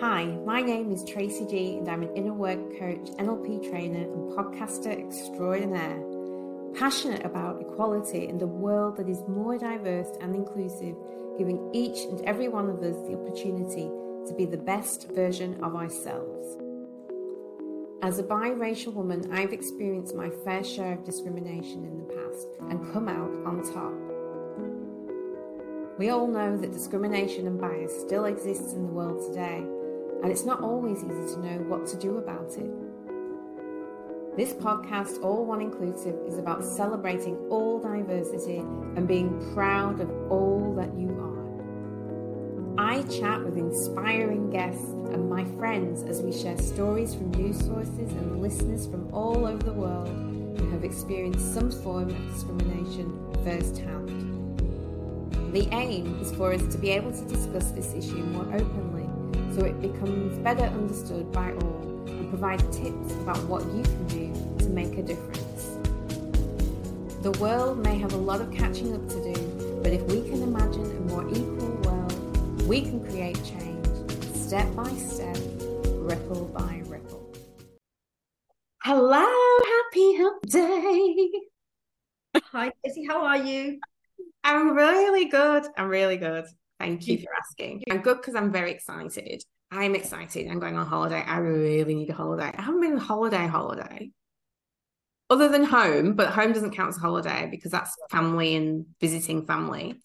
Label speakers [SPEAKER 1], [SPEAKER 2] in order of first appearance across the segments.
[SPEAKER 1] Hi, my name is Tracy G, and I'm an inner work coach, NLP trainer, and podcaster extraordinaire. Passionate about equality and a world that is more diverse and inclusive, giving each and every one of us the opportunity to be the best version of ourselves. As a biracial woman, I've experienced my fair share of discrimination in the past and come out on top. We all know that discrimination and bias still exists in the world today, and it's not always easy to know what to do about it. This podcast, All One Inclusive, is about celebrating all diversity and being proud of all that you are. I chat with inspiring guests and my friends as we share stories from news sources and listeners from all over the world who have experienced some form of discrimination firsthand. The aim is for us to be able to discuss this issue more openly so it becomes better understood by all and provides tips about what you can do to make a difference. The world may have a lot of catching up to do, but if we can imagine a more equal world, we can create change step by step, ripple by ripple. Hello, happy hump day.
[SPEAKER 2] Hi, Jessie. How are you?
[SPEAKER 1] I'm really good. I'm really good. Thank you for asking. I'm good because I'm very excited. I'm excited. I'm going on holiday. I really need a holiday. I haven't been on holiday holiday. Other than home, but home doesn't count as a holiday because that's family and visiting family.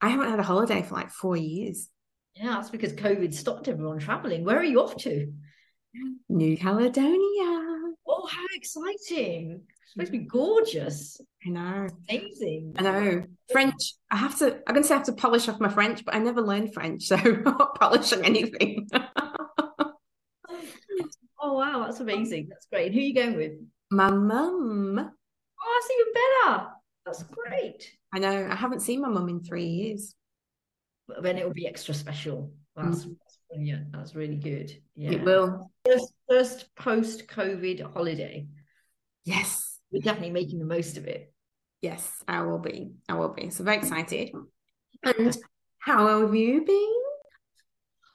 [SPEAKER 1] I haven't had a holiday for like four years.
[SPEAKER 2] Yeah, that's because COVID stopped everyone traveling. Where are you off to?
[SPEAKER 1] New Caledonia.
[SPEAKER 2] Oh, how exciting! It's supposed to be gorgeous.
[SPEAKER 1] I know.
[SPEAKER 2] Amazing.
[SPEAKER 1] I know. French. I have to. I'm going to say I have to polish off my French, but I never learned French, so I'm not polishing anything.
[SPEAKER 2] oh wow, that's amazing. That's great. Who are you going with?
[SPEAKER 1] My mum.
[SPEAKER 2] Oh, that's even better. That's great.
[SPEAKER 1] I know. I haven't seen my mum in three years.
[SPEAKER 2] But then it will be extra special. That's, mm. that's brilliant. That's really good. Yeah.
[SPEAKER 1] It will.
[SPEAKER 2] First, first post-COVID holiday.
[SPEAKER 1] Yes.
[SPEAKER 2] We're definitely making the most of it.
[SPEAKER 1] Yes, I will be. I will be. So very excited. And how have you been?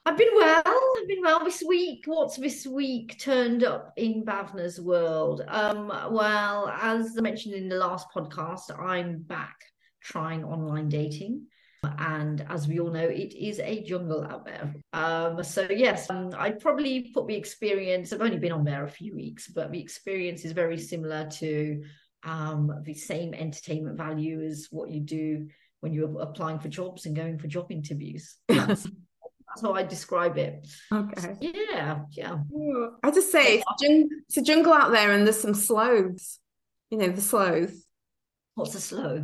[SPEAKER 2] I've been well. I've been well this week. What's this week turned up in Bhavna's world? Um, well, as I mentioned in the last podcast, I'm back trying online dating. And as we all know, it is a jungle out there. Um, so yes, um, I'd probably put the experience. I've only been on there a few weeks, but the experience is very similar to um, the same entertainment value as what you do when you're applying for jobs and going for job interviews. That's, that's how I describe it.
[SPEAKER 1] Okay.
[SPEAKER 2] So, yeah, yeah.
[SPEAKER 1] I just say it's a, jung- it's a jungle out there, and there's some sloths. You know the sloth.
[SPEAKER 2] What's a sloth?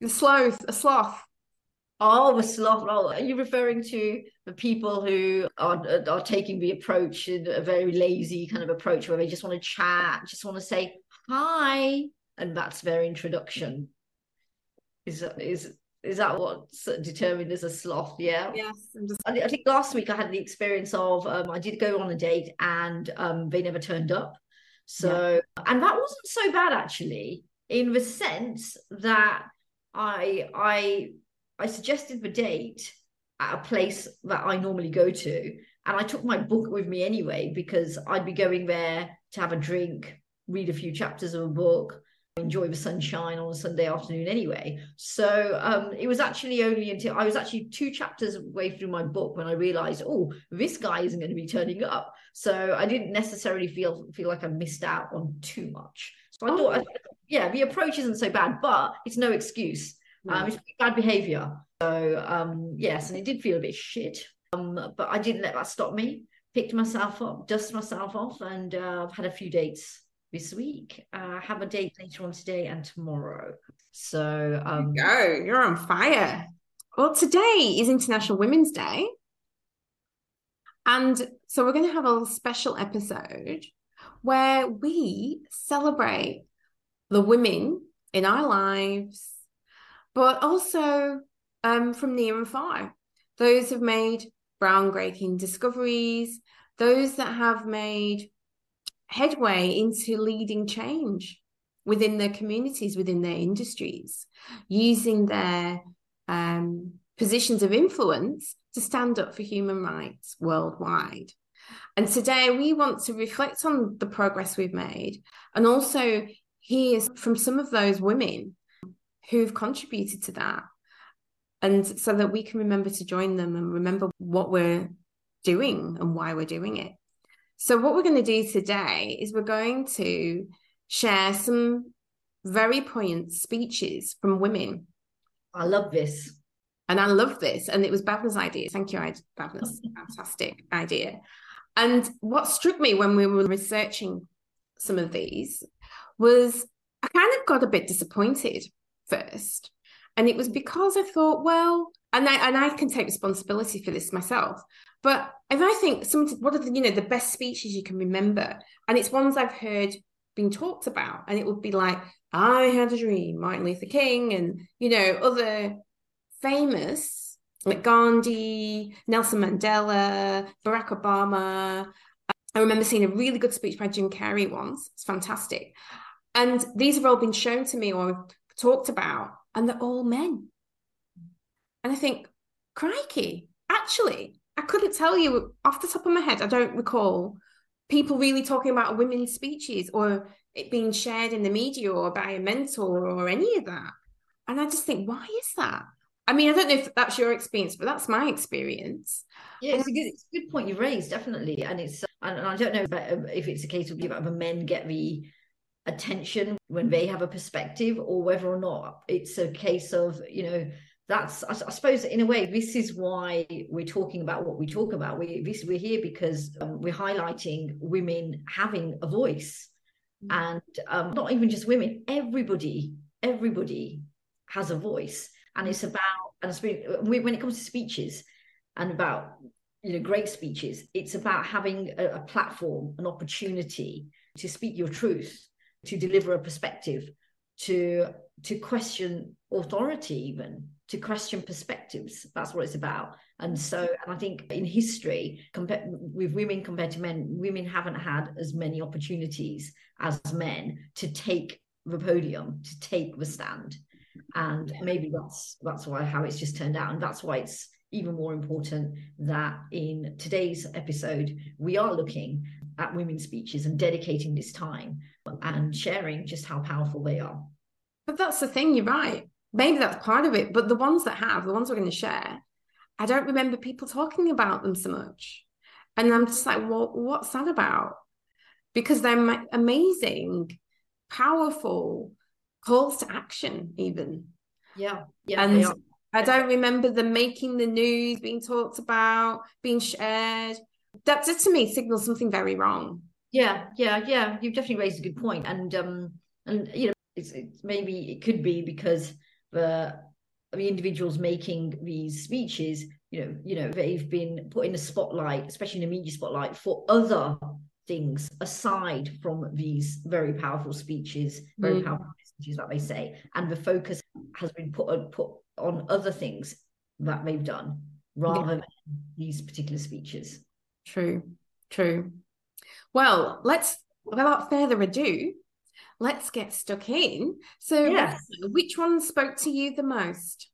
[SPEAKER 1] The sloth, a sloth.
[SPEAKER 2] Oh, the sloth. Are you referring to the people who are are taking the approach in a very lazy kind of approach where they just want to chat, just want to say hi, and that's their introduction? Is is is that what's determined as a sloth? Yeah.
[SPEAKER 1] Yes.
[SPEAKER 2] Just... I, I, think last week I had the experience of um, I did go on a date and um, they never turned up. So yeah. and that wasn't so bad actually, in the sense that I I I suggested the date at a place that I normally go to. And I took my book with me anyway, because I'd be going there to have a drink, read a few chapters of a book, enjoy the sunshine on a Sunday afternoon anyway. So um, it was actually only until I was actually two chapters way through my book when I realized, oh, this guy isn't going to be turning up. So I didn't necessarily feel feel like I missed out on too much. So I oh. thought, yeah, the approach isn't so bad, but it's no excuse. Um, it's bad behavior. So um, yes, and it did feel a bit shit. Um, but I didn't let that stop me. Picked myself up, dusted myself off, and uh, I've had a few dates this week. Uh, have a date later on today and tomorrow. So um,
[SPEAKER 1] you go, you're on fire. Well, today is International Women's Day. And so we're going to have a special episode where we celebrate the women in our lives but also um, from near and far. Those have made groundbreaking discoveries, those that have made headway into leading change within their communities, within their industries, using their um, positions of influence to stand up for human rights worldwide. And today we want to reflect on the progress we've made and also hear from some of those women who've contributed to that. And so that we can remember to join them and remember what we're doing and why we're doing it. So, what we're going to do today is we're going to share some very poignant speeches from women.
[SPEAKER 2] I love this.
[SPEAKER 1] And I love this. And it was Bhavna's idea. Thank you, Bhavna. Fantastic idea. And what struck me when we were researching some of these was I kind of got a bit disappointed first. And it was because I thought, well, and I and I can take responsibility for this myself. But if I think some what are the you know the best speeches you can remember, and it's ones I've heard being talked about, and it would be like, I had a dream, Martin Luther King, and you know, other famous like Gandhi, Nelson Mandela, Barack Obama. I remember seeing a really good speech by Jim Carrey once. It's fantastic. And these have all been shown to me or talked about, and they're all men. And I think, crikey, actually, I couldn't tell you off the top of my head, I don't recall people really talking about women's speeches or it being shared in the media or by a mentor or any of that. And I just think, why is that? I mean, I don't know if that's your experience, but that's my experience.
[SPEAKER 2] Yeah, it's a good, it's a good point you raised, definitely. And it's, and I don't know if it's a case of the men get the attention when they have a perspective, or whether or not it's a case of, you know, that's I, I suppose in a way this is why we're talking about what we talk about. We this, we're here because um, we're highlighting women having a voice, mm-hmm. and um, not even just women, everybody, everybody has a voice and it's about and when it comes to speeches and about you know great speeches it's about having a, a platform an opportunity to speak your truth to deliver a perspective to to question authority even to question perspectives. That's what it's about. And mm. so and i think in history compared with women compared to men women haven't had as many opportunities as men to take the podium to take the stand. And maybe that's that's why how it's just turned out. And that's why it's even more important that in today's episode we are looking at women's speeches and dedicating this time and sharing just how powerful they are.
[SPEAKER 1] But that's the thing you're right. Maybe that's part of it but the ones that have the ones we're going to share i don't remember people talking about them so much. And i'm just like well what's that about? Because they're amazing powerful calls to action even.
[SPEAKER 2] Yeah yeah
[SPEAKER 1] and i don't remember them making the news being talked about being shared that to me signals something very wrong.
[SPEAKER 2] Yeah yeah yeah. You've definitely raised a good point. And um and you know it's, it's maybe it could be because the the individuals making these speeches you know you know they've been put in the spotlight especially in the media spotlight for other things aside from these very powerful speeches very mm. powerful messages that they say. And the focus has been put on, put on other things that they've done rather yeah. than these particular speeches
[SPEAKER 1] true true well let's without further ado let's get stuck in so yes. which one spoke to you the most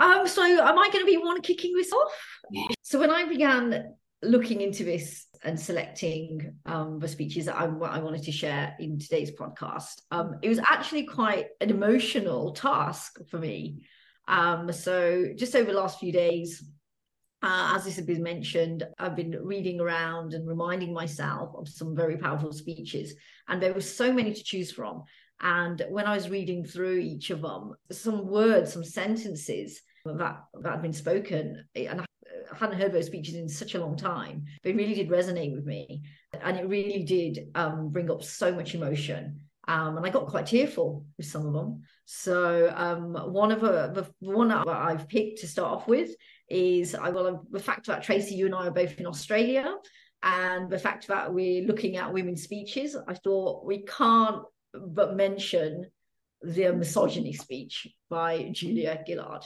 [SPEAKER 2] um so am i going to be one kicking this off yeah. so when i began looking into this and selecting um, the speeches that I, I, wanted to share in today's podcast, um, it was actually quite an emotional task for me. Um, so, just over the last few days, uh, as this has been mentioned, I've been reading around and reminding myself of some very powerful speeches, and there were so many to choose from. And when I was reading through each of them, some words, some sentences that that had been spoken, and I hadn't heard those speeches in such a long time. They really did resonate with me, and it really did um, bring up so much emotion. Um, and I got quite tearful with some of them. So um, one of the, the one that I've picked to start off with is I well the fact that Tracy, you and I are both in Australia, and the fact that we're looking at women's speeches. I thought we can't but mention the misogyny speech by Julia Gillard.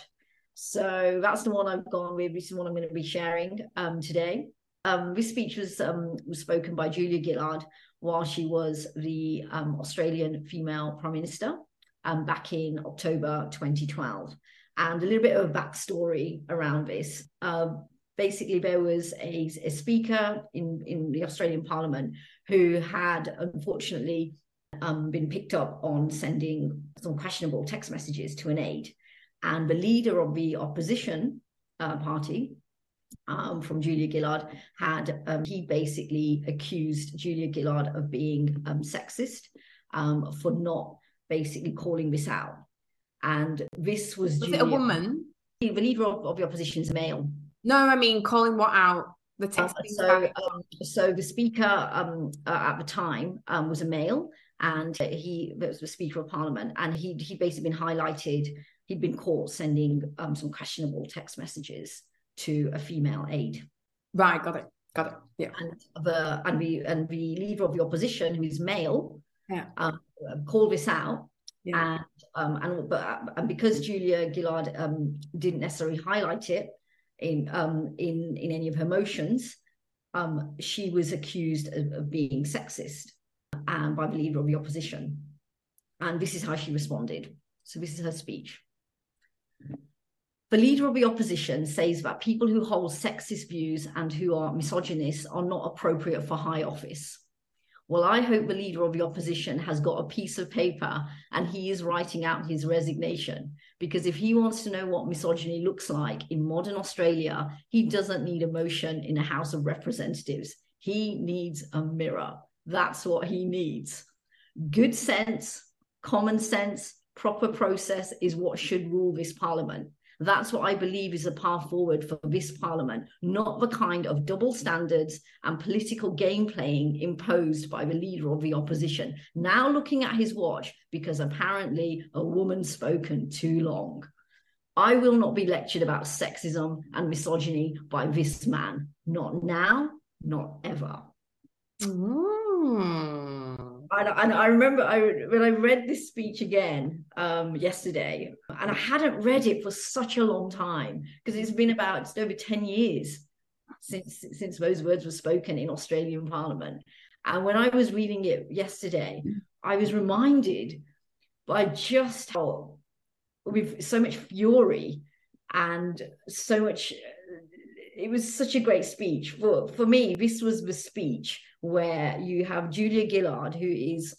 [SPEAKER 2] So that's the one I've gone with. This is one I'm going to be sharing um, today. Um, this speech was um, was spoken by Julia Gillard while she was the um, Australian female prime minister um, back in October 2012. And a little bit of a backstory around this. Uh, basically there was a, a speaker in, in the Australian Parliament who had unfortunately um, been picked up on sending some questionable text messages to an aide. And the leader of the opposition uh, party, um, from Julia Gillard, had um, he basically accused Julia Gillard of being um, sexist um, for not basically calling this out. And this was,
[SPEAKER 1] was Julia, it a woman?
[SPEAKER 2] The leader of, of the opposition is a male.
[SPEAKER 1] No, I mean calling what out? The text.
[SPEAKER 2] Uh, so, um, so the speaker um, uh, at the time um, was a male, and he was the speaker of parliament, and he he basically been highlighted. He'd been caught sending um, some questionable text messages to a female aide.
[SPEAKER 1] Right, got it, got it. Yeah,
[SPEAKER 2] and the and the and the leader of the opposition, who is male,
[SPEAKER 1] yeah,
[SPEAKER 2] um, called this out. Yeah. And um, and but and because Julia Gillard um, didn't necessarily highlight it, in um, in in any of her motions, um, she was accused of, of being sexist and um, by the leader of the opposition. And this is how she responded. So this is her speech. The leader of the opposition says that people who hold sexist views and who are misogynists are not appropriate for high office. Well, I hope the leader of the opposition has got a piece of paper and he is writing out his resignation. Because if he wants to know what misogyny looks like in modern Australia, he doesn't need a motion in a House of Representatives. He needs a mirror. That's what he needs. Good sense, common sense, proper process is what should rule this parliament. That's what I believe is the path forward for this parliament, not the kind of double standards and political game playing imposed by the leader of the opposition. Now looking at his watch because apparently a woman spoken too long. I will not be lectured about sexism and misogyny by this man. Not now, not ever.
[SPEAKER 1] Mm
[SPEAKER 2] and, and I remember I when I read this speech again um, yesterday, and I hadn't read it for such a long time because it's been about over ten years since since those words were spoken in Australian Parliament. And when I was reading it yesterday, I was reminded by just how, with so much fury and so much it was such a great speech for for me this was the speech where you have Julia Gillard, who is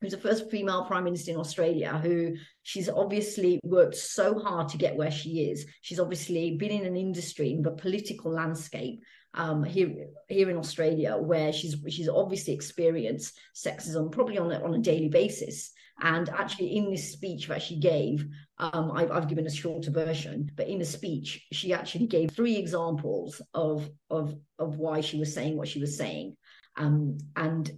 [SPEAKER 2] who's the first female prime minister in Australia, who she's obviously worked so hard to get where she is. She's obviously been in an industry in the political landscape um, here here in Australia where she's she's obviously experienced sexism probably on a, on a daily basis. And actually, in this speech that she gave, um, I've, I've, given a shorter version, but in a speech, she actually gave three examples of of of why she was saying what she was saying. Um, and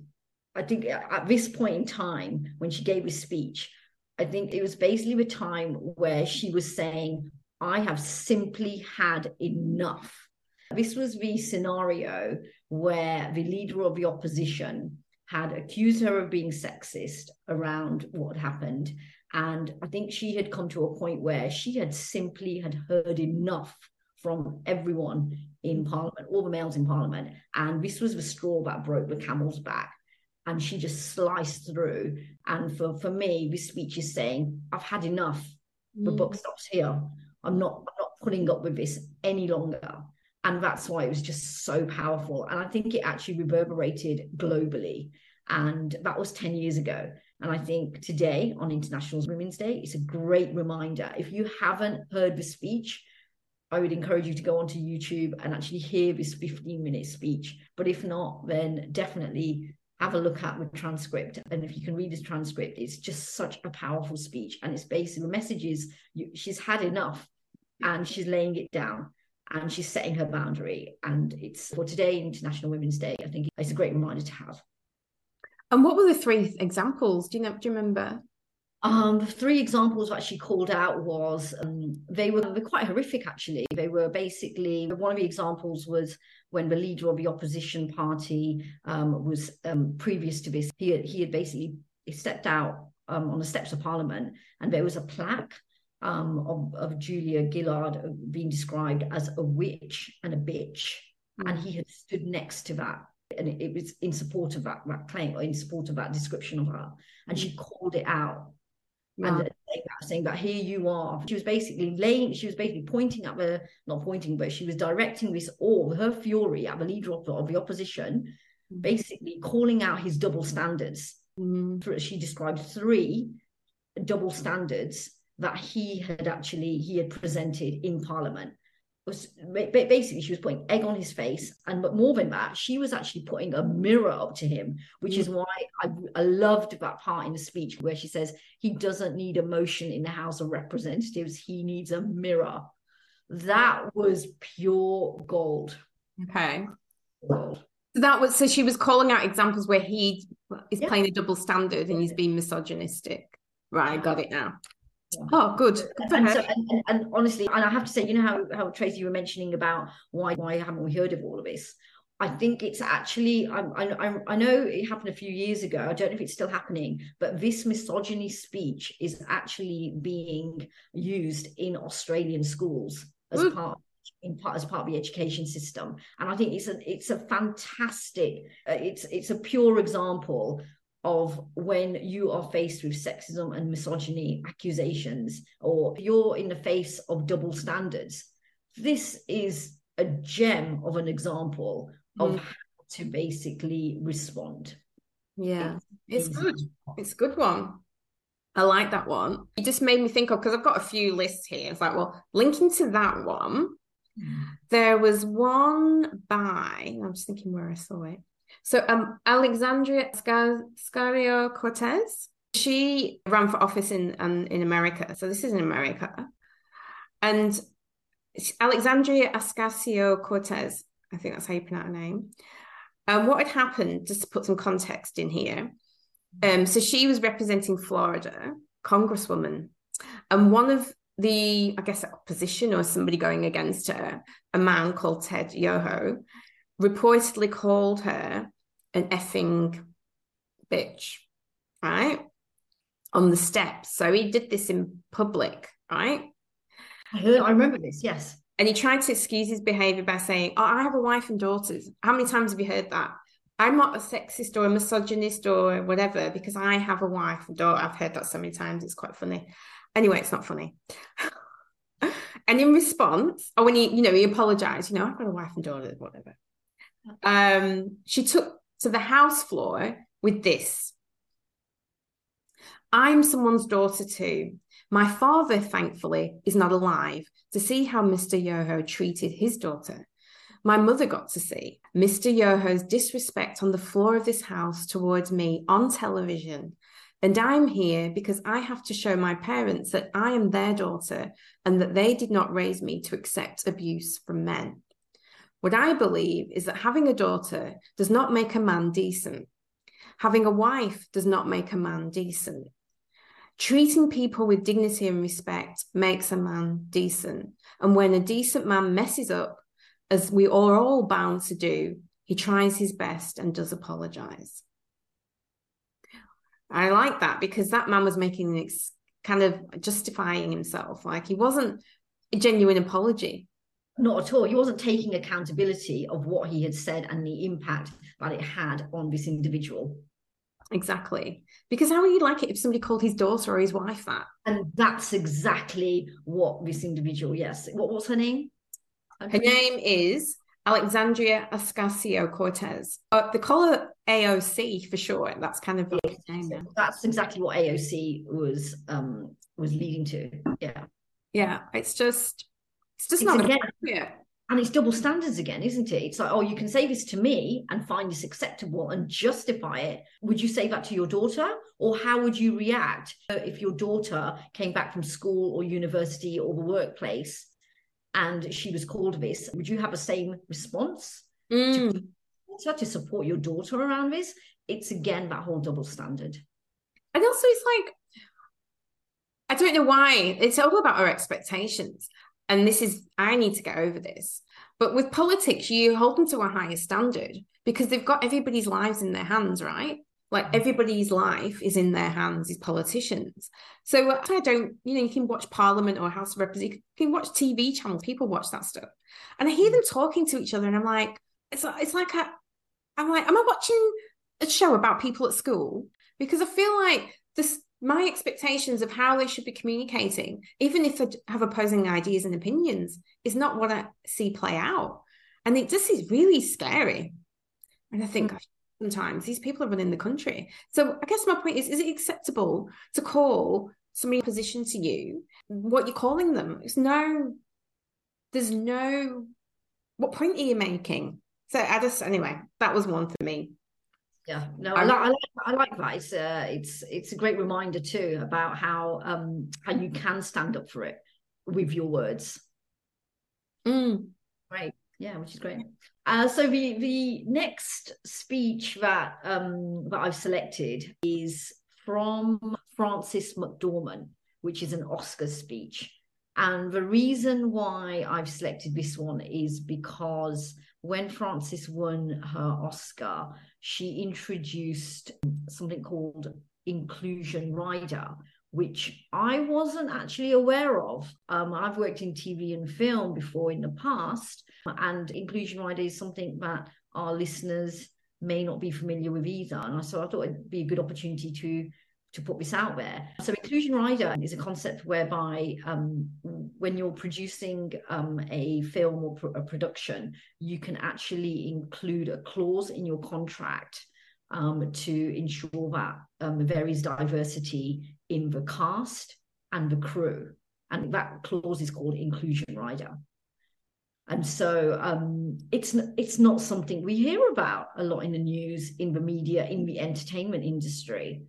[SPEAKER 2] I think at this point in time, when she gave his speech, I think it was basically the time where she was saying, I have simply had enough. This was the scenario where the leader of the opposition had accused her of being sexist around what happened. And I think she had come to a point where she had simply had heard enough from everyone in Parliament, all the males in Parliament. And this was the straw that broke the camel's back. And she just sliced through. And for, for me, this speech is saying, I've had enough. The mm. book stops here. I'm not, I'm not putting up with this any longer. And that's why it was just so powerful. And I think it actually reverberated globally. And that was 10 years ago. And I think today on International Women's Day, it's a great reminder. If you haven't heard the speech, I would encourage you to go onto YouTube and actually hear this 15 minute speech. But if not, then definitely have a look at the transcript. And if you can read this transcript, it's just such a powerful speech. And it's basically the message is you, she's had enough and she's laying it down and she's setting her boundary. And it's for today, International Women's Day, I think it's a great reminder to have.
[SPEAKER 1] And what were the three examples? Do you know? Do you remember?
[SPEAKER 2] Um, the three examples that she called out was um, they were, they were quite horrific actually. They were basically one of the examples was when the leader of the opposition party um, was um, previous to this. He had, he had basically stepped out um, on the steps of Parliament, and there was a plaque um, of, of Julia Gillard being described as a witch and a bitch, mm. and he had stood next to that and it, it, was in support of that, that claim or in support of that description of her and she called it out and saying that, saying that here you are. She was basically laying, she was basically pointing at the, not pointing, but she was directing this all, her fury at the leader of the, of the opposition, mm-hmm. basically calling out his double standards. Mm-hmm. She described three double standards that he had actually he had presented in parliament was basically she was putting egg on his face and but more than that she was actually putting a mirror up to him which is mm. why I, I loved that part in the speech where she says he doesn't need emotion in the house of representatives he needs a mirror that was pure gold
[SPEAKER 1] okay gold. that was so she was calling out examples where he is yeah. playing a double standard and he's being misogynistic right i got it now Oh, good. good
[SPEAKER 2] and, so, and, and, and, honestly, and I have to say, you know how how Tracy you were mentioning about why why haven't we heard of all of this? I think it's actually I, I I know it happened a few years ago. I don't know if it's still happening, but this misogyny speech is actually being used in Australian schools as part in part as part of the education system and i think it's a it's a fantastic uh, it's it's a pure example of when you are faced with sexism and misogyny accusations, or you're in the face of double standards. This is a gem of an example mm. of how to basically respond.
[SPEAKER 1] Yeah, it's, it's good. It's a good one. I like that one. It just made me think of because I've got a few lists here. It's like, well, linking to that one, there was one by, I'm just thinking where I saw it. So um, Alexandria Ocasio Cortez, she ran for office in um, in America. So this is in America, and Alexandria Ocasio Cortez, I think that's how you pronounce her name. Um, what had happened, just to put some context in here, um, so she was representing Florida, Congresswoman, and one of the, I guess, opposition or somebody going against her, a man called Ted Yoho, reportedly called her an effing bitch, right? On the steps. So he did this in public, right?
[SPEAKER 2] I heard, I remember this, yes.
[SPEAKER 1] And he tried to excuse his behavior by saying, Oh, I have a wife and daughters. How many times have you heard that? I'm not a sexist or a misogynist or whatever because I have a wife and daughter. I've heard that so many times. It's quite funny. Anyway, it's not funny. and in response, or when he, you know, he apologized, you know, I've got a wife and daughter, whatever. Um, she took to the house floor with this I'm someone's daughter too. My father, thankfully, is not alive to see how Mr. Yoho treated his daughter. My mother got to see Mr. Yoho's disrespect on the floor of this house towards me on television. And I'm here because I have to show my parents that I am their daughter and that they did not raise me to accept abuse from men. What I believe is that having a daughter does not make a man decent. Having a wife does not make a man decent. Treating people with dignity and respect makes a man decent. And when a decent man messes up, as we are all bound to do, he tries his best and does apologize. I like that because that man was making an ex- kind of justifying himself. Like he wasn't a genuine apology.
[SPEAKER 2] Not at all. He wasn't taking accountability of what he had said and the impact that it had on this individual.
[SPEAKER 1] Exactly. Because how would you like it if somebody called his daughter or his wife that?
[SPEAKER 2] And that's exactly what this individual, yes. What, what's her name?
[SPEAKER 1] Her name is Alexandria Ocasio Cortez. Uh, they call her AOC for short. That's kind of
[SPEAKER 2] yeah, name. That's exactly what AOC was um was leading to. Yeah.
[SPEAKER 1] Yeah. It's just it's just it's not again, appropriate.
[SPEAKER 2] And it's double standards again, isn't it? It's like, oh, you can say this to me and find this acceptable and justify it. Would you say that to your daughter? Or how would you react if your daughter came back from school or university or the workplace and she was called this? Would you have the same response?
[SPEAKER 1] Mm.
[SPEAKER 2] To, to support your daughter around this? It's again that whole double standard.
[SPEAKER 1] And also, it's like, I don't know why. It's all about our expectations and this is i need to get over this. But with politics you hold them to a higher standard because they've got everybody's lives in their hands right? Like mm. everybody's life is in their hands as politicians. So i don't you know you can watch parliament or house of representatives you can watch tv channels people watch that stuff. And i hear them talking to each other and i'm like it's, it's like a, i'm like am i watching a show about people at school? Because i feel like this my expectations of how they should be communicating, even if they have opposing ideas and opinions, is not what I see play out. And it just is really scary. And I think, mm sometimes these people are running the country. So I guess my point is, is it acceptable to call somebody in position to you what you're calling them? There's no, there's no, what point are you making? So I just, anyway, that was one for me.
[SPEAKER 2] Yeah, no, I, like, I like I like that. It's uh, it's it's a great reminder too about how um how you can stand up for it with your words.
[SPEAKER 1] Mm.
[SPEAKER 2] Right. Yeah, which is great. Uh, so the the next speech that um, that I've selected is from Frances McDormand, which is an Oscar speech. And the reason why I've selected this one is because when Frances won her Oscar, she introduced something called Inclusion Rider, which I wasn't actually aware of. Um, I've worked in TV and film before in the past, and Inclusion Rider is something that our listeners may not be familiar with either. And so I thought it'd be a good opportunity to to put this out there. So inclusion rider is a concept whereby um, when you're producing um, a film or a production, you can actually include a clause in your contract um, to ensure that um, there is diversity in the cast and the crew. And that clause is called inclusion rider. And so um, it's it's not something we hear about a lot in the news, in the media, in the entertainment industry.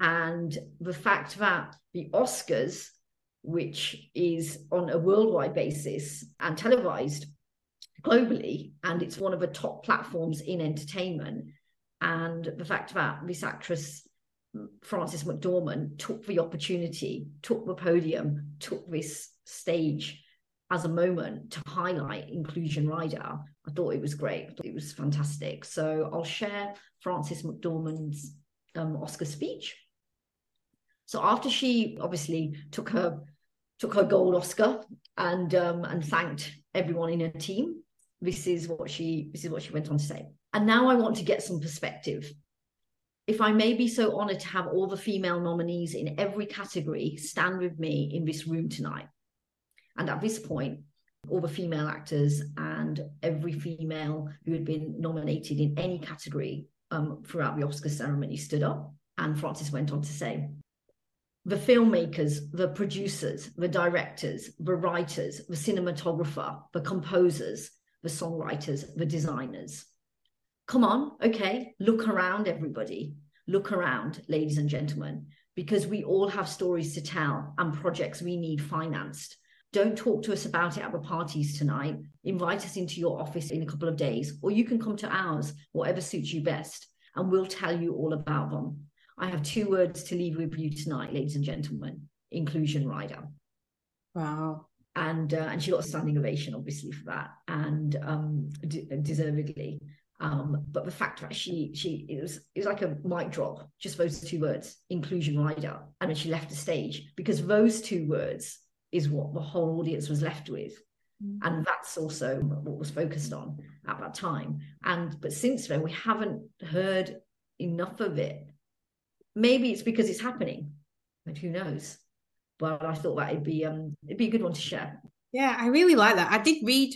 [SPEAKER 2] And the fact that the Oscars, which is on a worldwide basis and televised globally, and it's one of the top platforms in entertainment, and the fact that this actress, Frances McDormand, took the opportunity, took the podium, took this stage as a moment to highlight Inclusion Rider, I thought it was great. It was fantastic. So I'll share Frances McDormand's um, Oscar speech. So after she obviously took her took her gold Oscar and um, and thanked everyone in her team, this is what she this is what she went on to say. And now I want to get some perspective. If I may be so honored to have all the female nominees in every category stand with me in this room tonight. And at this point, all the female actors and every female who had been nominated in any category um, throughout the Oscar ceremony stood up. And Frances went on to say, the filmmakers, the producers, the directors, the writers, the cinematographer, the composers, the songwriters, the designers. Come on, okay, look around, everybody. Look around, ladies and gentlemen, because we all have stories to tell and projects we need financed. Don't talk to us about it at the parties tonight. Invite us into your office in a couple of days, or you can come to ours, whatever suits you best, and we'll tell you all about them. I have two words to leave with you tonight, ladies and gentlemen inclusion rider.
[SPEAKER 1] Wow.
[SPEAKER 2] And uh, and she got a standing ovation obviously for that and um d- deservedly. Um but the fact that she she it was it was like a mic drop just those two words inclusion rider and then she left the stage because those two words is what the whole audience was left with. Mm-hmm. and that's also what was focused on at that time. And but since then we haven't heard enough of it maybe it's because it's happening but who knows but I thought that it'd be um it'd be a good one to share.
[SPEAKER 1] Yeah, I really like that. I did read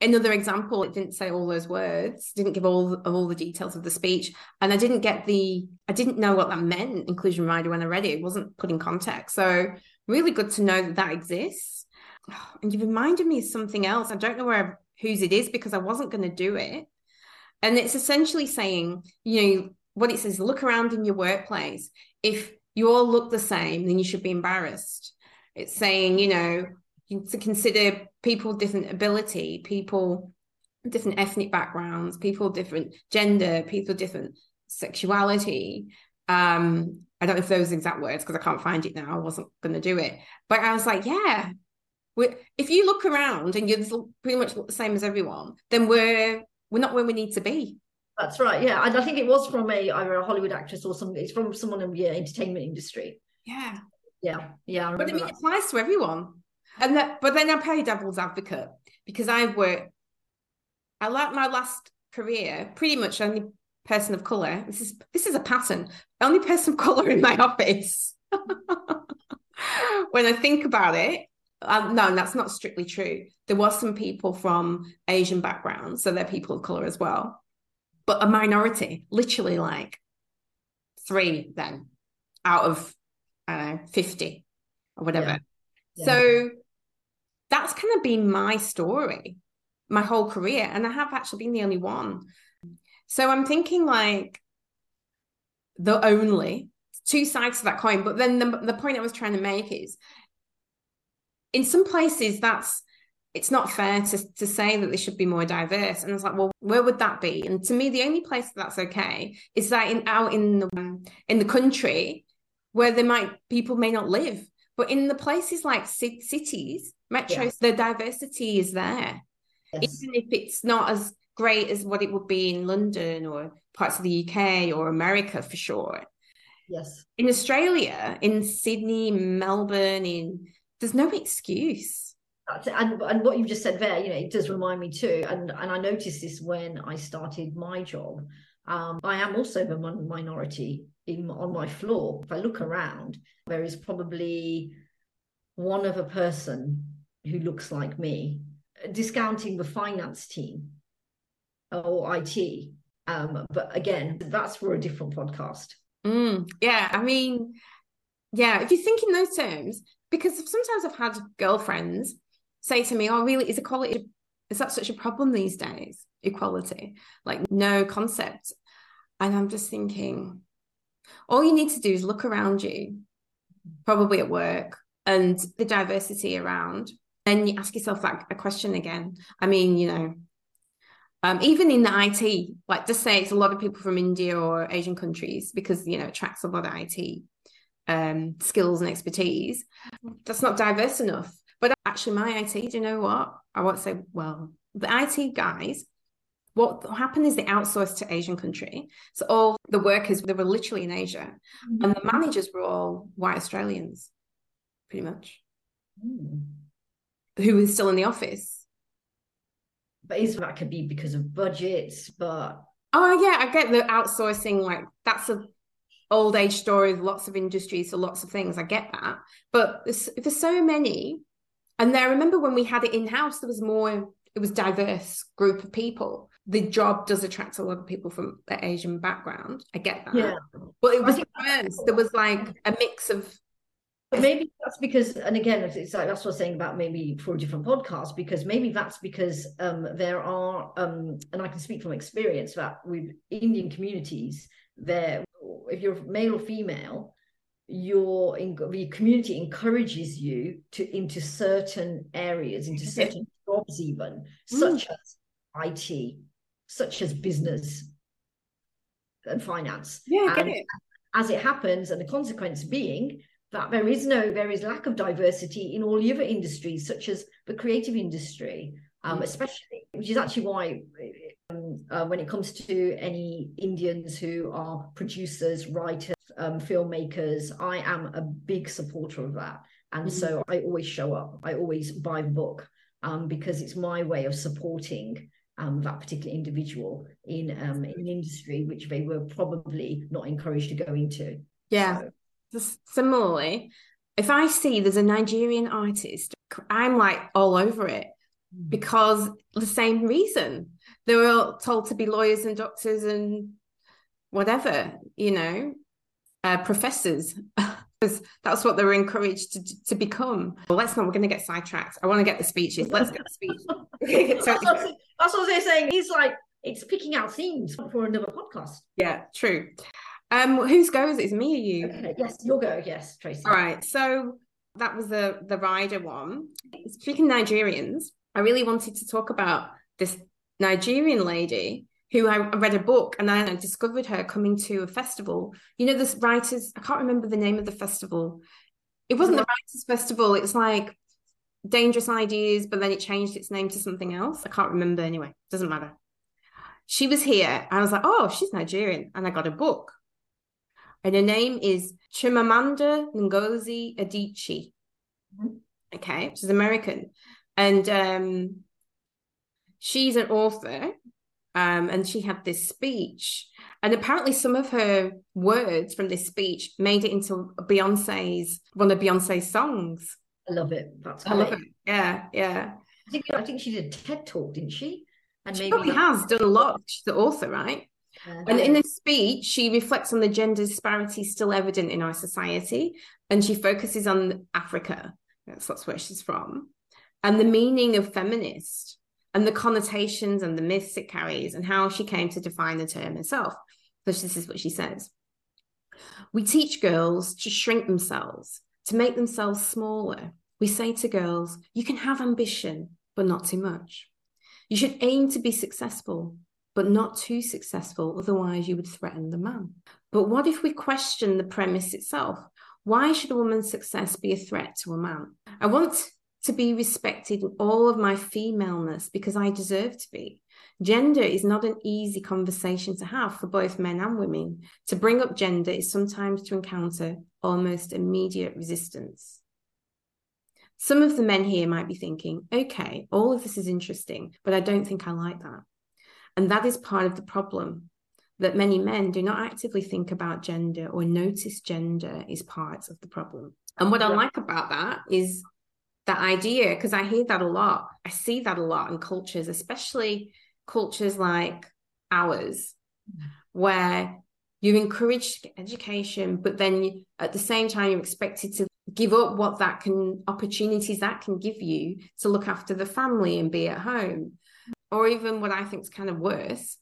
[SPEAKER 1] another example. It didn't say all those words, didn't give all of all the details of the speech, and I didn't get the I didn't know what that meant inclusion rider when I read it. It wasn't put in context, so really good to know that that exists. And you reminded me of something else. I don't know where whose it is because I wasn't going to do it, and it's essentially saying you know what it says. Look around in your workplace. If you all look the same, then you should be embarrassed. It's saying, you know, to consider people different ability, people different ethnic backgrounds, people different gender, people different sexuality. Um, I don't know if those exact words because I can't find it now. I wasn't going to do it, but I was like, yeah, if you look around and you're pretty much the same as everyone, then we're we're not where we need to be.
[SPEAKER 2] That's right. Yeah, and I think it was from a either a Hollywood actress or something. It's from someone in the entertainment industry.
[SPEAKER 1] Yeah.
[SPEAKER 2] Yeah. Yeah.
[SPEAKER 1] I but I mean, that. it applies to everyone. And that, but then I play devil's advocate because I've worked. I like my last career pretty much only person of color. This is this is a pattern. Only person of color in my office. when I think about it, um, no, that's not strictly true. There was some people from Asian backgrounds, so they're people of color as well, but a minority, literally like three then out of I don't know, 50 or whatever. Yeah. Yeah. So that's kind of been my story my whole career. And I have actually been the only one. So I'm thinking like the only two sides to that coin. But then the, the point I was trying to make is in some places that's it's not fair to, to say that they should be more diverse. And I was like, well, where would that be? And to me, the only place that that's okay is that in out in the um, in the country where there might people may not live, but in the places like cities, metros, yeah. the diversity is there, yes. even if it's not as great as what it would be in London or parts of the UK or America for sure.
[SPEAKER 2] Yes.
[SPEAKER 1] In Australia, in Sydney, Melbourne, in there's no excuse.
[SPEAKER 2] And and what you've just said there, you know, it does remind me too. And and I noticed this when I started my job. Um, I am also the minority in on my floor. If I look around, there is probably one other person who looks like me, discounting the finance team or IT. Um, but again, that's for a different podcast.
[SPEAKER 1] Mm, yeah, I mean, yeah, if you think in those terms, because sometimes I've had girlfriends say to me, "Oh, really? Is equality is that such a problem these days? Equality, like no concept." And I'm just thinking, all you need to do is look around you, probably at work, and the diversity around. Then you ask yourself that a question again. I mean, you know, um, even in the IT, like just say it's a lot of people from India or Asian countries because you know it attracts a lot of IT um, skills and expertise. That's not diverse enough. But actually, my IT, do you know what? I won't say, well, the IT guys, what happened is they outsourced to Asian country. So all the workers, they were literally in Asia. Mm-hmm. And the managers were all white Australians, pretty much, mm. who were still in the office
[SPEAKER 2] but is that could be because of budgets but
[SPEAKER 1] oh yeah i get the outsourcing like that's a old age story lots of industries so lots of things i get that but there's, there's so many and then i remember when we had it in house there was more it was diverse group of people. The job does attract a lot of people from the asian background. I get that.
[SPEAKER 2] Yeah.
[SPEAKER 1] But it was diverse. there was like a mix of
[SPEAKER 2] but maybe that's because, and again, it's like that's what I was saying about maybe for a different podcast, because maybe that's because um, there are, um, and I can speak from experience that with Indian communities, there, if you're male or female, your in, the community encourages you to into certain areas, into certain jobs, even mm. such as IT, such as business and finance.
[SPEAKER 1] Yeah, and it.
[SPEAKER 2] As it happens, and the consequence being that there is no there is lack of diversity in all the other industries such as the creative industry um, mm. especially which is actually why um, uh, when it comes to any indians who are producers writers um, filmmakers i am a big supporter of that. And mm-hmm. so i always show up i always buy the book um, because it's my way of supporting um, that particular individual in um, in an industry which they were probably not encouraged to go into.
[SPEAKER 1] Yeah. So, similarly, if I see there's a Nigerian artist, I'm like all over it mm. because the same reason. They were told to be lawyers and doctors and whatever, you know, uh, professors. Because that's what they were encouraged to, to become. Well, let's not, we're going to get sidetracked. I want to get the speeches. Let's get the speech.
[SPEAKER 2] that's, what, that's what they're saying. He's like, it's picking out themes for another podcast.
[SPEAKER 1] Yeah, true. Um, whose go is it? Is me or you?
[SPEAKER 2] Okay, yes, your go. Yes, Tracy.
[SPEAKER 1] All right. So that was the the rider one. Speaking Nigerians, I really wanted to talk about this Nigerian lady who I read a book and I discovered her coming to a festival. You know, this writers, I can't remember the name of the festival. It wasn't the Writers Festival, it was like Dangerous Ideas, but then it changed its name to something else. I can't remember anyway, doesn't matter. She was here. I was like, oh, she's Nigerian. And I got a book and her name is Chimamanda Ngozi Adichie. Mm-hmm. Okay, she's American, and um, she's an author Um, and she had this speech. And apparently, some of her words from this speech made it into Beyonce's one of Beyonce's songs.
[SPEAKER 2] I love it. That's
[SPEAKER 1] I love it. Yeah, yeah.
[SPEAKER 2] I think I think she did a TED talk, didn't she?
[SPEAKER 1] And she maybe probably has done a lot. She's the author, right? Yeah. And in this speech, she reflects on the gender disparity still evident in our society, and she focuses on Africa. That's, that's where she's from, and the meaning of feminist, and the connotations and the myths it carries, and how she came to define the term herself. Because this is what she says: We teach girls to shrink themselves, to make themselves smaller. We say to girls, "You can have ambition, but not too much." You should aim to be successful, but not too successful, otherwise, you would threaten the man. But what if we question the premise itself? Why should a woman's success be a threat to a man? I want to be respected in all of my femaleness because I deserve to be. Gender is not an easy conversation to have for both men and women. To bring up gender is sometimes to encounter almost immediate resistance. Some of the men here might be thinking, okay, all of this is interesting, but I don't think I like that. And that is part of the problem that many men do not actively think about gender or notice gender is part of the problem. And what. I like about that is that idea, because I hear that a lot. I see that a lot in cultures, especially cultures like ours, where you encourage education, but then at the same time, you're expected to give up what that can opportunities that can give you to look after the family and be at home or even what i think is kind of worse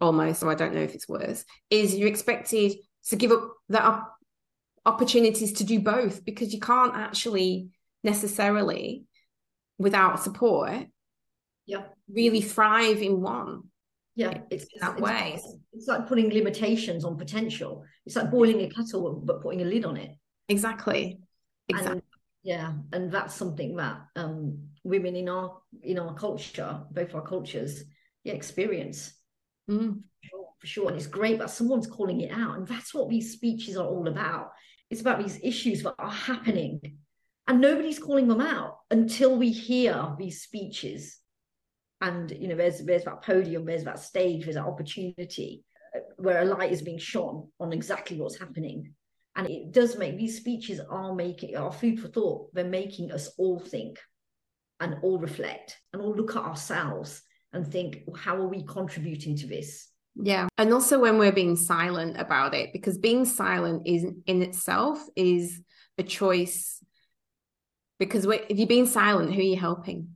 [SPEAKER 1] almost so i don't know if it's worse is you're expected to give up the op- opportunities to do both because you can't actually necessarily without support
[SPEAKER 2] yeah.
[SPEAKER 1] really thrive in one.
[SPEAKER 2] Yeah. It's, in
[SPEAKER 1] that
[SPEAKER 2] it's,
[SPEAKER 1] way.
[SPEAKER 2] it's, it's like putting limitations on potential. It's like boiling a kettle but putting a lid on it.
[SPEAKER 1] Exactly. Exactly.
[SPEAKER 2] And, yeah, and that's something that um, women in our in our culture, both our cultures, yeah, experience.
[SPEAKER 1] Mm.
[SPEAKER 2] For, sure, for sure, and it's great that someone's calling it out, and that's what these speeches are all about. It's about these issues that are happening, and nobody's calling them out until we hear these speeches. And you know, there's there's that podium, there's that stage, there's that opportunity uh, where a light is being shone on exactly what's happening. And it does make these speeches are making are food for thought. They're making us all think and all reflect and all look at ourselves and think well, how are we contributing to this?
[SPEAKER 1] Yeah. And also when we're being silent about it because being silent is in itself is a choice because if you're being silent who are you helping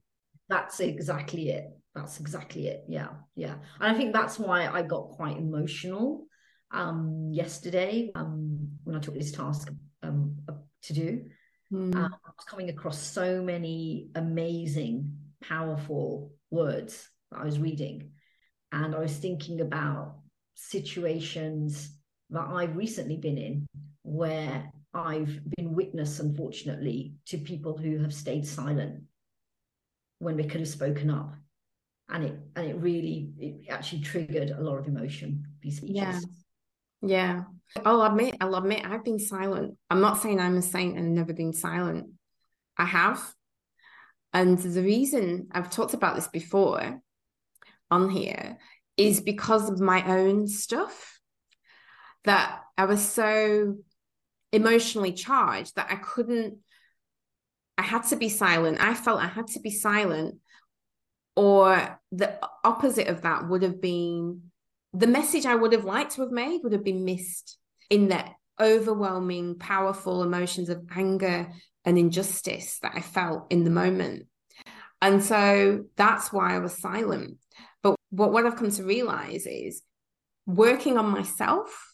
[SPEAKER 2] that's exactly it that's exactly it yeah yeah and i think that's why i got quite emotional um, yesterday um, when I took this task um, to do. Mm. Uh, I was coming across so many amazing, powerful words that I was reading. And I was thinking about situations that I've recently been in where I've been witness, unfortunately, to people who have stayed silent when they could have spoken up. And it and it really it actually triggered a lot of emotion, these speeches.
[SPEAKER 1] Yeah. Yeah. I'll admit, I'll admit, I've been silent. I'm not saying I'm a saint and never been silent. I have. And the reason I've talked about this before on here is because of my own stuff that I was so emotionally charged that I couldn't, I had to be silent. I felt I had to be silent, or the opposite of that would have been the message I would have liked to have made would have been missed in that overwhelming, powerful emotions of anger and injustice that I felt in the moment. And so that's why I was silent. But what, what I've come to realize is working on myself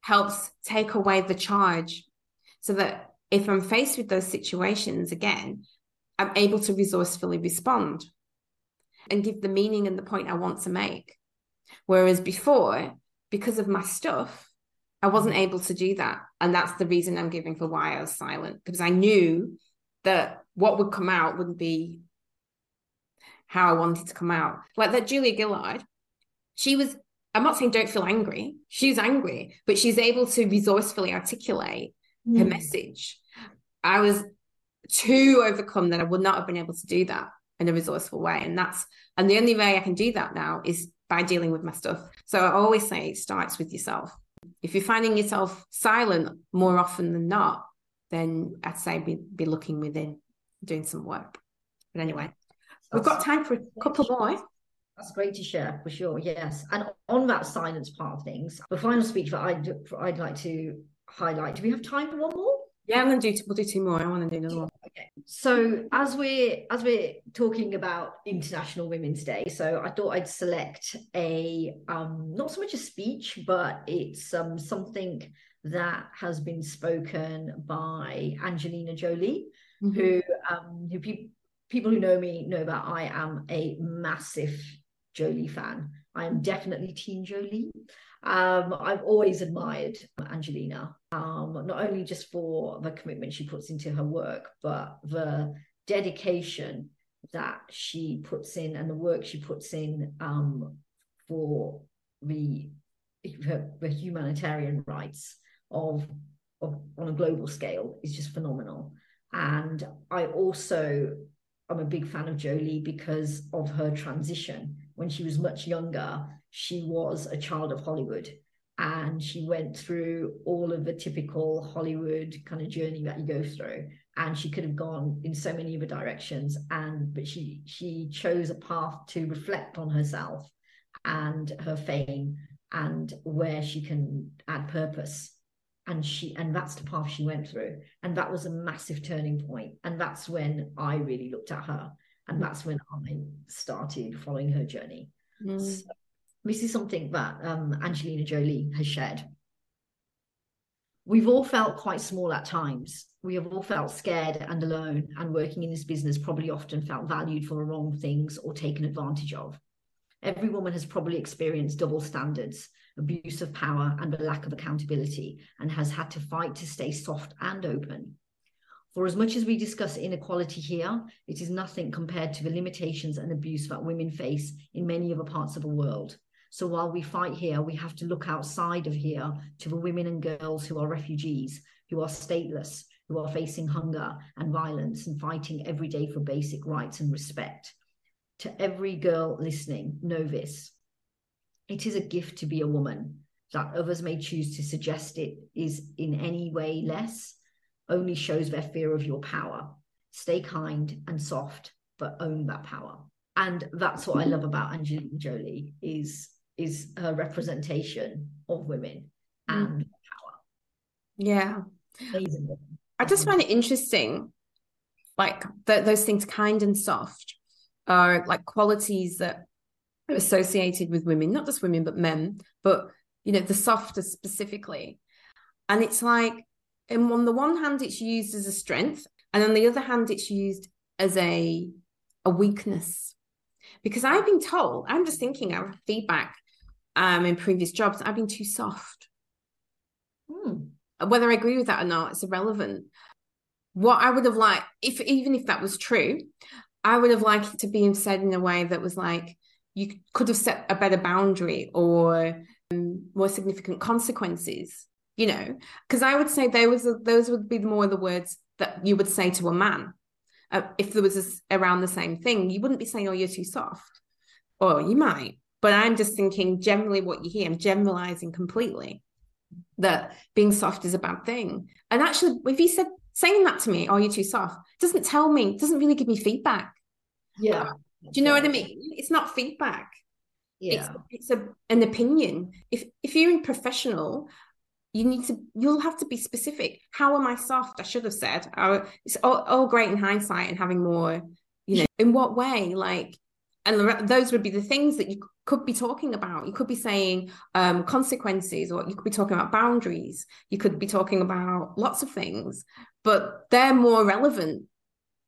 [SPEAKER 1] helps take away the charge so that if I'm faced with those situations again, I'm able to resourcefully respond and give the meaning and the point I want to make. Whereas before, because of my stuff, I wasn't able to do that. And that's the reason I'm giving for why I was silent, because I knew that what would come out wouldn't be how I wanted to come out. Like that Julia Gillard, she was, I'm not saying don't feel angry. She's angry, but she's able to resourcefully articulate mm. her message. I was too overcome that I would not have been able to do that. in a resourceful way. And that's and the only way I can do that now is by dealing with my stuff. So I always say it starts with yourself. If you're finding yourself silent more often than not, then I'd say be, be looking within, doing some work. But anyway, we've got time for a couple more.
[SPEAKER 2] That's great to share for sure. Yes, and on that silence part of things, the final speech that I'd I'd like to highlight. Do we have time for one more?
[SPEAKER 1] Yeah, I'm gonna do. We'll do two more. I want to do another one.
[SPEAKER 2] Okay. So as we're as we're talking about International Women's Day, so I thought I'd select a um not so much a speech, but it's um something that has been spoken by Angelina Jolie, mm-hmm. who um who pe- people who know me know that I am a massive Jolie fan. I am definitely Team Jolie. Um, I've always admired Angelina, um, not only just for the commitment she puts into her work, but the dedication that she puts in and the work she puts in um, for the, the humanitarian rights of, of on a global scale is just phenomenal. And I also I'm a big fan of Jolie because of her transition. When she was much younger, she was a child of Hollywood. And she went through all of the typical Hollywood kind of journey that you go through. And she could have gone in so many other directions. And but she she chose a path to reflect on herself and her fame and where she can add purpose. And she and that's the path she went through. And that was a massive turning point. And that's when i really looked at her and that's when i started following her journey mm. so this is something that um, angelina jolie has shared we've all felt quite small at times we have all felt scared and alone and working in this business probably often felt valued for the wrong things or taken advantage of every woman has probably experienced double standards abuse of power, and a lack of accountability, and has had to fight to stay soft and open. For as much as we discuss inequality here, it is nothing compared to the limitations and abuse that women face in many other parts of the world. So while we fight here, we have to look outside of here to the women and girls who are refugees, who are stateless, who are facing hunger and violence and fighting every day for basic rights and respect. To every girl listening, know this it is a gift to be a woman. That others may choose to suggest it is in any way less only shows their fear of your power. Stay kind and soft, but own that power. And that's what I love about Angelina Jolie is is her representation of women mm. and power.
[SPEAKER 1] Yeah. Amazing. I just find it interesting, like th- those things, kind and soft, are like qualities that are associated with women, not just women, but men, but you know, the softer specifically. And it's like, and on the one hand, it's used as a strength, and on the other hand, it's used as a a weakness. Because I've been told, I'm just thinking of feedback um in previous jobs, I've been too soft. Hmm. Whether I agree with that or not, it's irrelevant. What I would have liked, if even if that was true, I would have liked it to be said in a way that was like, you could have set a better boundary or um, more significant consequences you know because i would say those those would be more the words that you would say to a man uh, if there was a, around the same thing you wouldn't be saying oh you're too soft or you might but i'm just thinking generally what you hear i'm generalizing completely that being soft is a bad thing and actually if you said saying that to me oh you're too soft doesn't tell me doesn't really give me feedback
[SPEAKER 2] yeah
[SPEAKER 1] do you know what I mean? It's not feedback.
[SPEAKER 2] Yeah.
[SPEAKER 1] It's, it's a, an opinion. If if you're in professional, you need to you'll have to be specific. How am I soft? I should have said. It's all, all great in hindsight and having more, you know, in what way? Like, and those would be the things that you could be talking about. You could be saying um, consequences, or you could be talking about boundaries. You could be talking about lots of things, but they're more relevant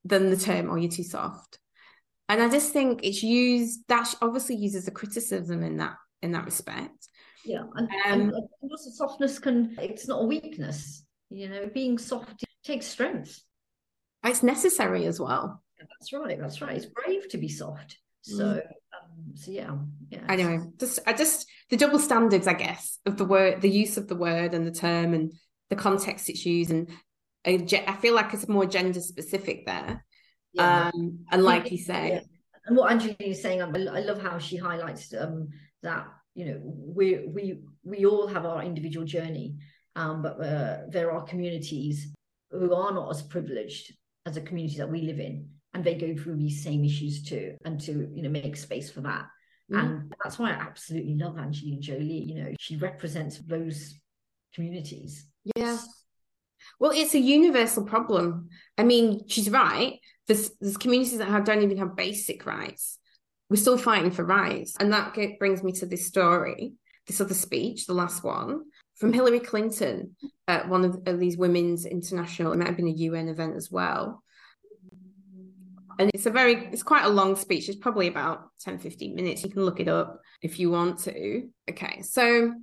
[SPEAKER 1] than the term "Are you're too soft?" and I just think it's used that obviously uses a criticism in that in that respect.
[SPEAKER 2] Yeah, and, um, and also softness can it's not a weakness. You know, being soft takes strength.
[SPEAKER 1] It's necessary as well.
[SPEAKER 2] That's right. That's right. It's brave to be soft. So, mm. um, so yeah, yeah.
[SPEAKER 1] Anyway, just I just the double standards, I guess, of the word, the use of the word and the term, and the context it's used, and I feel like it's more gender specific there Yeah. Um, and like you say, yeah.
[SPEAKER 2] and what Angelina is saying, I, I love how she highlights um, that you know we we we all have our individual journey, um, but uh, there are communities who are not as privileged as a community that we live in, and they go through these same issues too, and to you know make space for that. Mm. And that's why I absolutely love Angelina Jolie. You know, she represents those communities.
[SPEAKER 1] Yeah. Well, it's a universal problem. I mean, she's right. There's, there's communities that have, don't even have basic rights. We're still fighting for rights. And that brings me to this story, this other speech, the last one from Hillary Clinton at one of, of these women's international, it might have been a UN event as well. And it's a very, it's quite a long speech. It's probably about 10, 15 minutes. You can look it up if you want to. Okay. So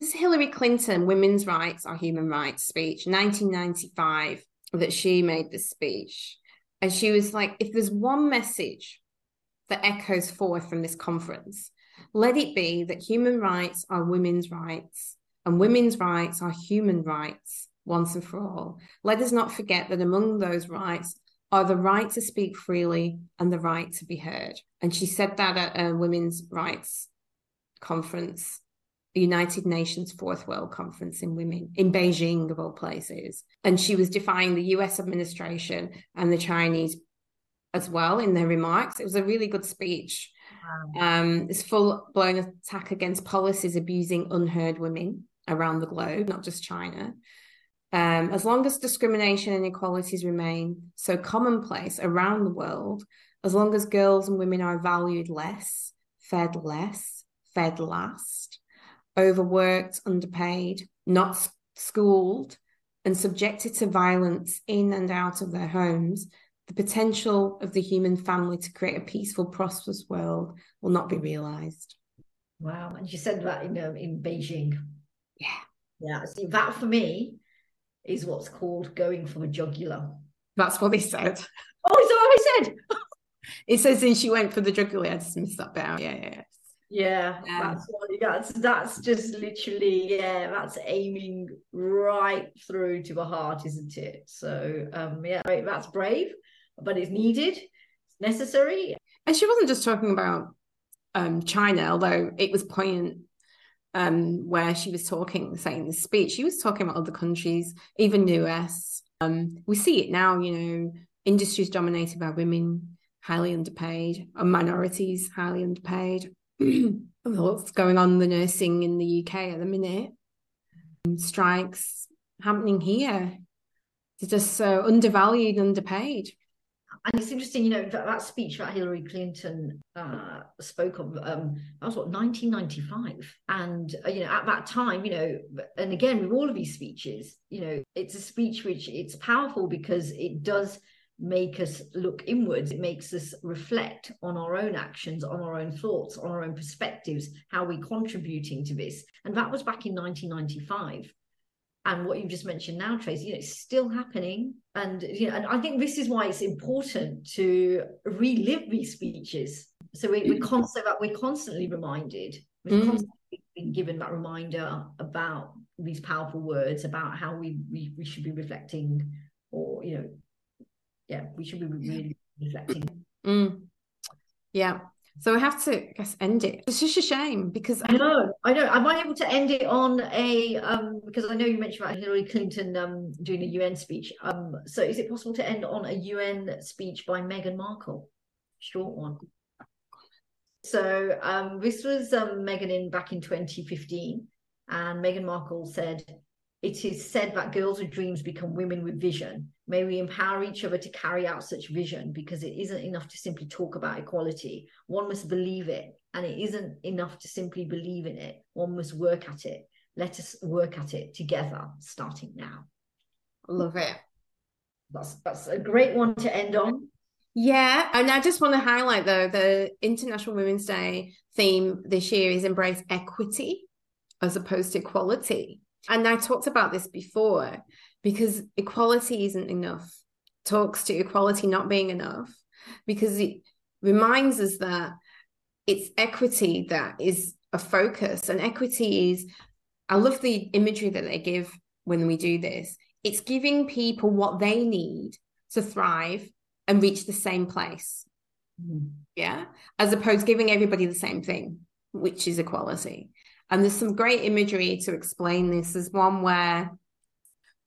[SPEAKER 1] this is Hillary Clinton, Women's Rights are Human Rights speech, 1995, that she made this speech. And she was like, if there's one message that echoes forth from this conference, let it be that human rights are women's rights and women's rights are human rights once and for all. Let us not forget that among those rights are the right to speak freely and the right to be heard. And she said that at a women's rights conference the United Nations Fourth World Conference in Women in Beijing, of all places. And she was defying the US administration and the Chinese as well in their remarks. It was a really good speech. Wow. Um, it's full blown attack against policies abusing unheard women around the globe, not just China. Um, as long as discrimination and inequalities remain so commonplace around the world, as long as girls and women are valued less, fed less, fed last, overworked, underpaid, not schooled, and subjected to violence in and out of their homes, the potential of the human family to create a peaceful, prosperous world will not be realized.
[SPEAKER 2] Wow. And you said that in, um, in Beijing.
[SPEAKER 1] Yeah.
[SPEAKER 2] Yeah. See, that for me is what's called going for the jugular.
[SPEAKER 1] That's what they said.
[SPEAKER 2] Oh, is that what I said?
[SPEAKER 1] it says then she went for the jugular. I just missed that bit out. Yeah, yeah, yeah.
[SPEAKER 2] Yeah, that's that's that's just literally yeah, that's aiming right through to the heart, isn't it? So um yeah, that's brave, but it's needed, it's necessary.
[SPEAKER 1] And she wasn't just talking about um China, although it was poignant um where she was talking, saying the speech, she was talking about other countries, even the US. Um, we see it now, you know, industries dominated by women, highly underpaid, and minorities highly underpaid what's going on in the nursing in the UK at the minute. Strikes happening here. They're just so undervalued, underpaid.
[SPEAKER 2] And it's interesting, you know, that, that speech that Hillary Clinton uh, spoke of, um, that was what, 1995. And, uh, you know, at that time, you know, and again, with all of these speeches, you know, it's a speech which it's powerful because it does make us look inwards. It makes us reflect on our own actions, on our own thoughts, on our own perspectives, how we're contributing to this. And that was back in 1995. And what you've just mentioned now, Tracy, you know, it's still happening. And you know, and I think this is why it's important to relive these speeches. So we, we're constantly we're constantly reminded, we're mm. constantly been given that reminder about these powerful words, about how we, we we should be reflecting or you know yeah, we should be really reflecting.
[SPEAKER 1] Mm. Yeah. So I have to, I guess, end it. It's just a shame because
[SPEAKER 2] I know, I know. Am I able to end it on a um because I know you mentioned about Hillary Clinton um doing a UN speech. Um, so is it possible to end on a UN speech by Meghan Markle? Short one. So um this was um Meghan in back in 2015, and Meghan Markle said, It is said that girls with dreams become women with vision May we empower each other to carry out such vision because it isn't enough to simply talk about equality. One must believe it, and it isn't enough to simply believe in it. One must work at it. Let us work at it together, starting now.
[SPEAKER 1] Love it.
[SPEAKER 2] That's that's a great one to end on.
[SPEAKER 1] Yeah, and I just want to highlight though the International Women's Day theme this year is embrace equity as opposed to equality. And I talked about this before because equality isn't enough. Talks to equality not being enough because it reminds us that it's equity that is a focus, and equity is. I love the imagery that they give when we do this. It's giving people what they need to thrive and reach the same place.
[SPEAKER 2] Mm-hmm.
[SPEAKER 1] Yeah. As opposed to giving everybody the same thing, which is equality. And there's some great imagery to explain this. There's one where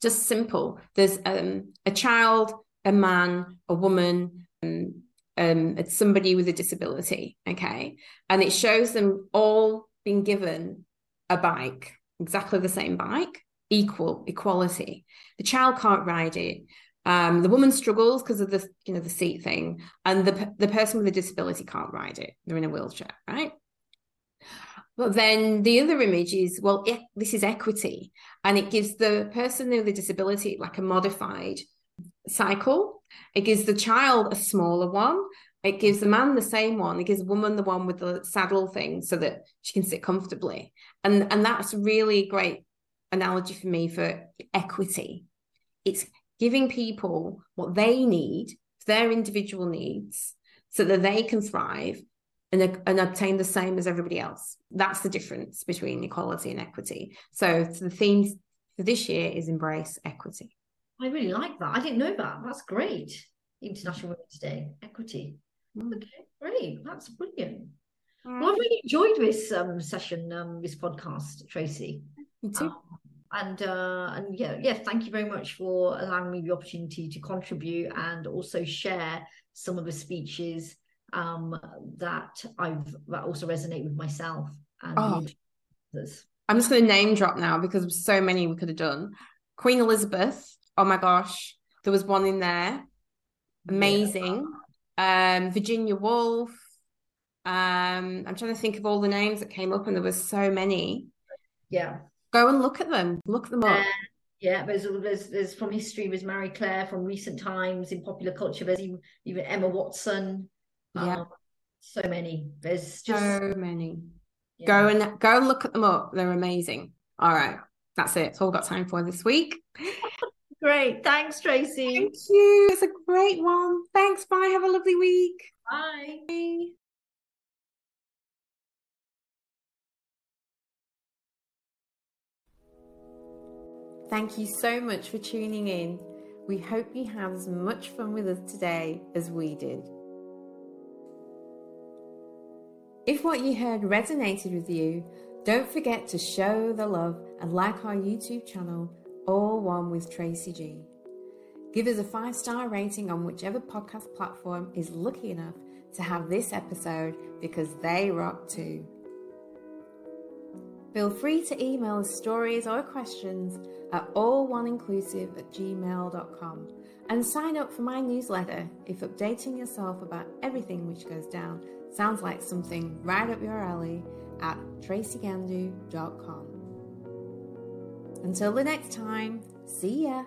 [SPEAKER 1] just simple. There's um, a child, a man, a woman, um, um, it's somebody with a disability. Okay. And it shows them all being given a bike, exactly the same bike, equal, equality. The child can't ride it. Um, the woman struggles because of the you know the seat thing, and the the person with a disability can't ride it. They're in a wheelchair, right? But then the other image is well, this is equity, and it gives the person with a disability like a modified cycle. It gives the child a smaller one. It gives the man the same one. It gives the woman the one with the saddle thing so that she can sit comfortably. And and that's really a great analogy for me for equity. It's giving people what they need, their individual needs, so that they can thrive and, and obtain the same as everybody else. That's the difference between equality and equity. So, so the themes for this year is embrace equity.
[SPEAKER 2] I really like that. I didn't know that. That's great. International Women's Day, equity. Mm. Okay, great. That's brilliant. Right. Well, I really enjoyed this um, session, um, this podcast, Tracy.
[SPEAKER 1] Me too. Um,
[SPEAKER 2] and uh, and yeah, yeah, thank you very much for allowing me the opportunity to contribute and also share some of the speeches um, that I've that also resonate with myself and oh. others.
[SPEAKER 1] I'm just going to name drop now because there's so many we could have done. Queen Elizabeth. Oh my gosh, there was one in there. Amazing. Yeah. Um, Virginia Woolf. Um, I'm trying to think of all the names that came up, and there was so many.
[SPEAKER 2] Yeah.
[SPEAKER 1] Go and look at them. Look them up. Uh,
[SPEAKER 2] yeah, there's, there's there's from history. There's Mary Claire from recent times in popular culture. There's even, even Emma Watson.
[SPEAKER 1] Yeah. Um,
[SPEAKER 2] so many. There's just
[SPEAKER 1] so many. Yeah. Go and go and look at them up. They're amazing. All right. That's it. It's all got time for this week.
[SPEAKER 2] Great. Thanks, Tracy.
[SPEAKER 1] Thank you. It's a great one. Thanks. Bye. Have a lovely week.
[SPEAKER 2] Bye.
[SPEAKER 1] Bye. Thank you so much for tuning in. We hope you had as much fun with us today as we did. If what you heard resonated with you, don't forget to show the love and like our YouTube channel, All One with Tracy G. Give us a five star rating on whichever podcast platform is lucky enough to have this episode because they rock too. Feel free to email us stories or questions at alloneinclusive at gmail.com and sign up for my newsletter if updating yourself about everything which goes down sounds like something right up your alley at tracygandu.com. Until the next time, see ya!